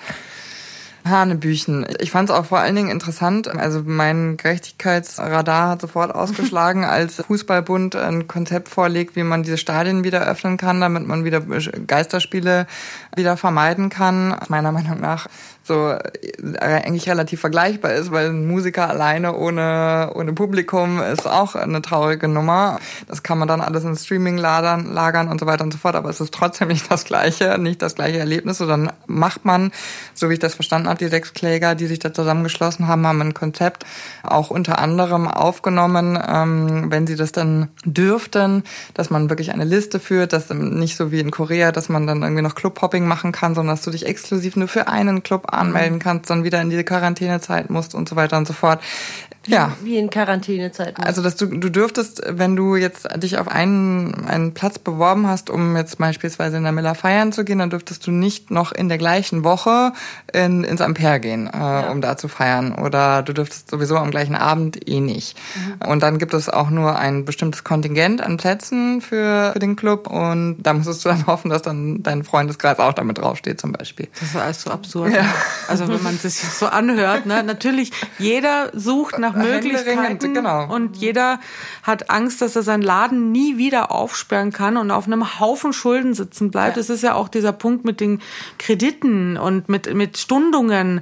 Hanebüchen. Ich fand es auch vor allen Dingen interessant. Also mein Gerechtigkeitsradar hat sofort ausgeschlagen, als Fußballbund ein Konzept vorlegt, wie man diese Stadien wieder öffnen kann, damit man wieder Geisterspiele wieder vermeiden kann. Meiner Meinung nach so äh, eigentlich relativ vergleichbar ist, weil ein Musiker alleine ohne, ohne Publikum ist auch eine traurige Nummer. Das kann man dann alles in Streaming lagern, lagern und so weiter und so fort, aber es ist trotzdem nicht das gleiche, nicht das gleiche Erlebnis. Dann macht man, so wie ich das verstanden habe, die sechs Kläger, die sich da zusammengeschlossen haben, haben ein Konzept auch unter anderem aufgenommen, ähm, wenn sie das dann dürften, dass man wirklich eine Liste führt, dass nicht so wie in Korea, dass man dann irgendwie noch Clubhopping machen kann, sondern dass du dich exklusiv nur für einen Club anmelden kannst, dann wieder in diese Quarantänezeit musst und so weiter und so fort. Ja. Wie in Quarantänezeit. Also, dass du, du dürftest, wenn du jetzt dich auf einen, einen Platz beworben hast, um jetzt beispielsweise in der Miller feiern zu gehen, dann dürftest du nicht noch in der gleichen Woche in, ins Ampere gehen, äh, ja. um da zu feiern. Oder du dürftest sowieso am gleichen Abend eh nicht. Mhm. Und dann gibt es auch nur ein bestimmtes Kontingent an Plätzen für, für den Club und da musstest du dann hoffen, dass dann dein Freundeskreis auch damit draufsteht, zum Beispiel. Das ist alles so absurd. Ja. Also, wenn man sich so anhört, ne? natürlich, jeder sucht nach Möglichkeiten. Genau. Und jeder hat Angst, dass er seinen Laden nie wieder aufsperren kann und auf einem Haufen Schulden sitzen bleibt. Ja. Das ist ja auch dieser Punkt mit den Krediten und mit, mit Stundungen.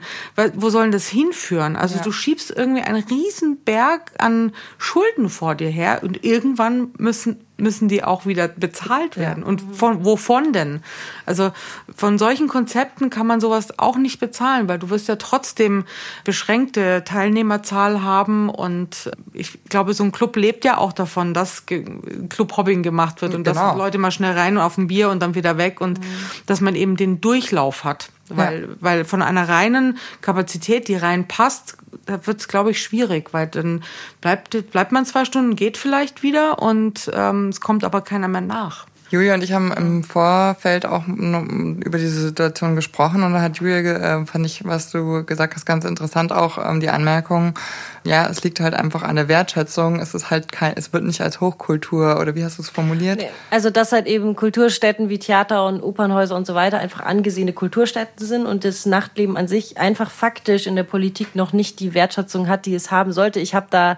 Wo sollen das hinführen? Also ja. du schiebst irgendwie einen riesen Berg an Schulden vor dir her und irgendwann müssen müssen die auch wieder bezahlt werden. Ja. Und von, wovon denn? Also von solchen Konzepten kann man sowas auch nicht bezahlen, weil du wirst ja trotzdem beschränkte Teilnehmerzahl haben und ich glaube, so ein Club lebt ja auch davon, dass Clubhobbing gemacht wird und genau. dass Leute mal schnell rein und auf ein Bier und dann wieder weg und mhm. dass man eben den Durchlauf hat. Weil, ja. weil von einer reinen Kapazität, die rein passt, da wird es, glaube ich, schwierig, weil dann bleibt, bleibt man zwei Stunden, geht vielleicht wieder und ähm, es kommt aber keiner mehr nach. Julia und ich haben im Vorfeld auch über diese Situation gesprochen und da hat Julia, äh, fand ich, was du gesagt hast, ganz interessant auch ähm, die Anmerkung, ja, es liegt halt einfach an der Wertschätzung. Es ist halt kein, es wird nicht als Hochkultur oder wie hast du es formuliert? Nee, also dass halt eben Kulturstätten wie Theater und Opernhäuser und so weiter einfach angesehene Kulturstätten sind und das Nachtleben an sich einfach faktisch in der Politik noch nicht die Wertschätzung hat, die es haben sollte. Ich habe da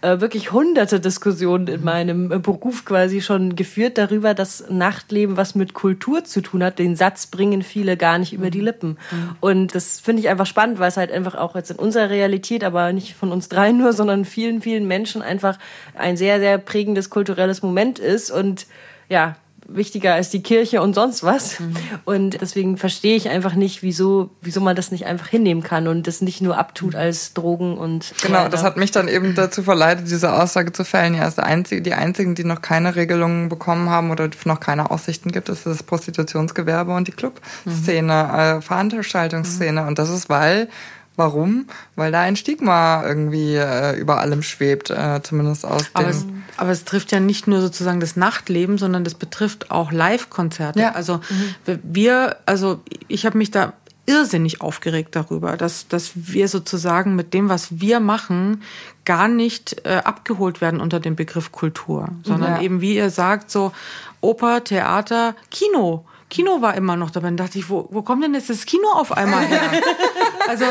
äh, wirklich hunderte Diskussionen in meinem äh, Beruf quasi schon geführt darüber, dass Nachtleben was mit Kultur zu tun hat. Den Satz bringen viele gar nicht über die Lippen. Mhm. Und das finde ich einfach spannend, weil es halt einfach auch jetzt in unserer Realität, aber nicht von uns dreien nur, sondern vielen, vielen Menschen einfach ein sehr, sehr prägendes kulturelles Moment ist. Und ja, wichtiger als die Kirche und sonst was. Mhm. Und deswegen verstehe ich einfach nicht, wieso, wieso man das nicht einfach hinnehmen kann und das nicht nur abtut mhm. als Drogen und. Genau, ja, das hat mich dann eben dazu verleitet, diese Aussage zu fällen. Ja, ist einzige, die einzigen, die noch keine Regelungen bekommen haben oder noch keine Aussichten gibt, ist das Prostitutionsgewerbe und die Clubszene, mhm. äh, Veranstaltungsszene. Mhm. Und das ist, weil Warum? Weil da ein Stigma irgendwie äh, über allem schwebt, äh, zumindest aus aber dem. Es, aber es trifft ja nicht nur sozusagen das Nachtleben, sondern das betrifft auch Live-Konzerte. Ja. Also mhm. wir, also ich habe mich da irrsinnig aufgeregt darüber, dass, dass wir sozusagen mit dem, was wir machen, gar nicht äh, abgeholt werden unter dem Begriff Kultur, sondern ja. eben, wie ihr sagt, so Oper, Theater, Kino. Kino war immer noch dabei. Dann dachte ich, wo, wo kommt denn jetzt das Kino auf einmal her? Also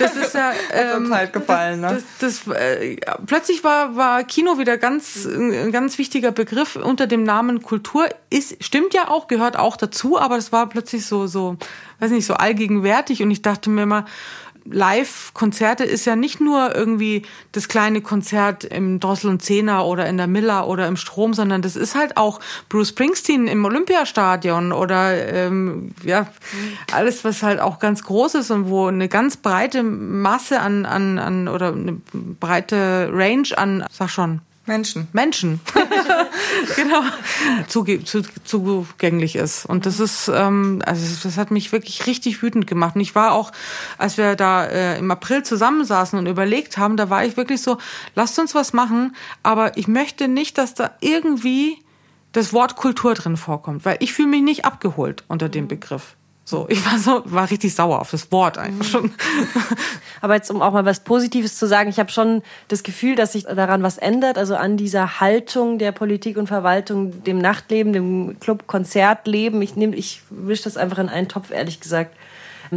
das ist ja ähm, halt gefallen, ne? Das, das, äh, plötzlich war war Kino wieder ganz ein ganz wichtiger Begriff unter dem Namen Kultur. Ist stimmt ja auch, gehört auch dazu, aber das war plötzlich so so, weiß nicht, so allgegenwärtig und ich dachte mir immer Live-Konzerte ist ja nicht nur irgendwie das kleine Konzert im Drossel und Zehner oder in der Miller oder im Strom, sondern das ist halt auch Bruce Springsteen im Olympiastadion oder ähm, ja alles, was halt auch ganz groß ist und wo eine ganz breite Masse an, an, an oder eine breite Range an, sag schon, Menschen. Menschen, genau, zuge zu, zugänglich ist. Und das ist, ähm, also das hat mich wirklich richtig wütend gemacht. Und ich war auch, als wir da äh, im April zusammensaßen und überlegt haben, da war ich wirklich so, lasst uns was machen, aber ich möchte nicht, dass da irgendwie das Wort Kultur drin vorkommt, weil ich fühle mich nicht abgeholt unter dem Begriff. So, ich war so, war richtig sauer auf das Wort einfach schon. Aber jetzt, um auch mal was Positives zu sagen, ich habe schon das Gefühl, dass sich daran was ändert, also an dieser Haltung der Politik und Verwaltung, dem Nachtleben, dem Club-Konzertleben. Ich nehme, ich wische das einfach in einen Topf, ehrlich gesagt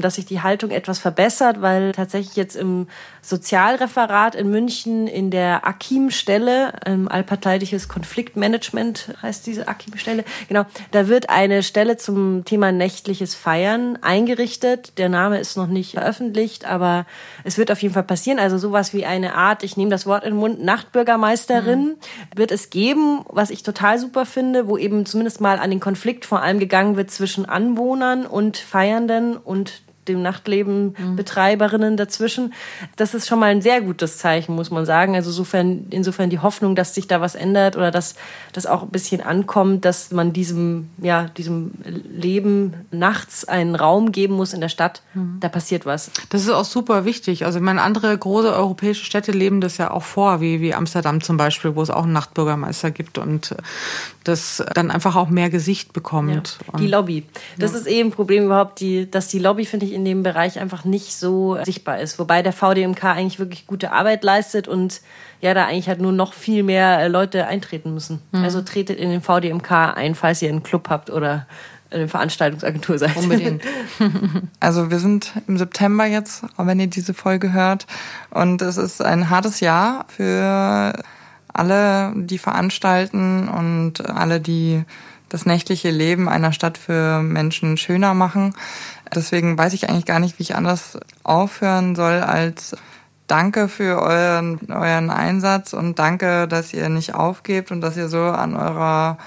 dass sich die Haltung etwas verbessert, weil tatsächlich jetzt im Sozialreferat in München in der AKIM-Stelle, ähm, allparteiliches Konfliktmanagement heißt diese AKIM-Stelle, genau, da wird eine Stelle zum Thema nächtliches Feiern eingerichtet. Der Name ist noch nicht veröffentlicht, aber es wird auf jeden Fall passieren. Also sowas wie eine Art, ich nehme das Wort in den Mund, Nachtbürgermeisterin mhm. wird es geben, was ich total super finde, wo eben zumindest mal an den Konflikt vor allem gegangen wird zwischen Anwohnern und Feiernden und dem Nachtleben Betreiberinnen dazwischen. Das ist schon mal ein sehr gutes Zeichen, muss man sagen. Also insofern, insofern die Hoffnung, dass sich da was ändert oder dass das auch ein bisschen ankommt, dass man diesem, ja, diesem Leben nachts einen Raum geben muss in der Stadt. Mhm. Da passiert was. Das ist auch super wichtig. Also ich meine, andere große europäische Städte leben das ja auch vor, wie, wie Amsterdam zum Beispiel, wo es auch einen Nachtbürgermeister gibt und das dann einfach auch mehr Gesicht bekommt. Ja. Die Lobby. Das ja. ist eben ein Problem überhaupt, die, dass die Lobby, finde ich, in dem Bereich einfach nicht so sichtbar ist. Wobei der VDMK eigentlich wirklich gute Arbeit leistet und ja, da eigentlich halt nur noch viel mehr äh, Leute eintreten müssen. Mhm. Also tretet in den VDMK ein, falls ihr einen Club habt oder eine Veranstaltungsagentur seid. Unbedingt. Also wir sind im September jetzt, wenn ihr diese Folge hört. Und es ist ein hartes Jahr für alle, die veranstalten und alle, die das nächtliche Leben einer Stadt für Menschen schöner machen. Deswegen weiß ich eigentlich gar nicht, wie ich anders aufhören soll als Danke für euren, euren Einsatz und danke, dass ihr nicht aufgebt und dass ihr so an eurer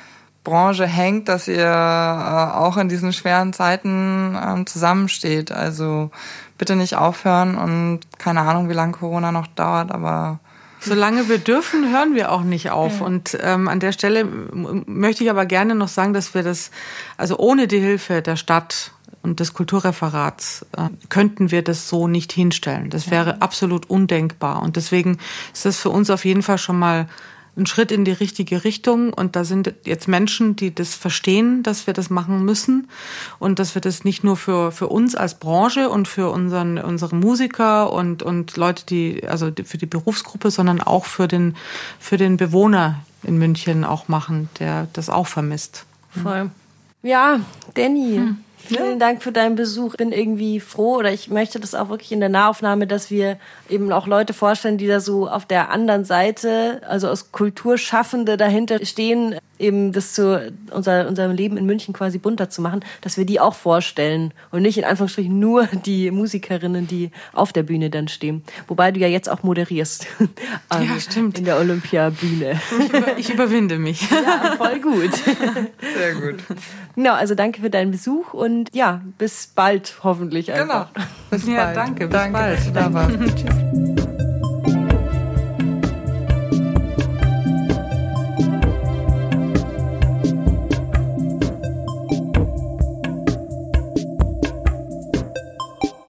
Branche hängt, dass ihr äh, auch in diesen schweren Zeiten ähm, zusammensteht. Also bitte nicht aufhören und keine Ahnung, wie lange Corona noch dauert, aber Solange wir dürfen, hören wir auch nicht auf. Ja. Und ähm, an der Stelle möchte ich aber gerne noch sagen, dass wir das, also ohne die Hilfe der Stadt und des Kulturreferats äh, könnten wir das so nicht hinstellen. Das wäre ja. absolut undenkbar. Und deswegen ist das für uns auf jeden Fall schon mal ein Schritt in die richtige Richtung. Und da sind jetzt Menschen, die das verstehen, dass wir das machen müssen und dass wir das nicht nur für, für uns als Branche und für unseren, unsere Musiker und, und Leute, die, also für die Berufsgruppe, sondern auch für den, für den Bewohner in München auch machen, der das auch vermisst. Voll. Ja, Danny. Hm. Vielen Dank für deinen Besuch. Ich bin irgendwie froh oder ich möchte das auch wirklich in der Nahaufnahme, dass wir eben auch Leute vorstellen, die da so auf der anderen Seite, also aus Kulturschaffende dahinter stehen, eben das zu unser, unserem Leben in München quasi bunter zu machen, dass wir die auch vorstellen und nicht in Anführungsstrichen nur die Musikerinnen, die auf der Bühne dann stehen. Wobei du ja jetzt auch moderierst. ja, stimmt. In der Olympiabühne. Ich, über, ich überwinde mich. Ja, voll gut. Sehr gut. Genau, also danke für deinen Besuch und ja, bis bald hoffentlich einfach. Genau. Bis ja, bald. danke, bis danke, bald. Dass du da warst. Tschüss.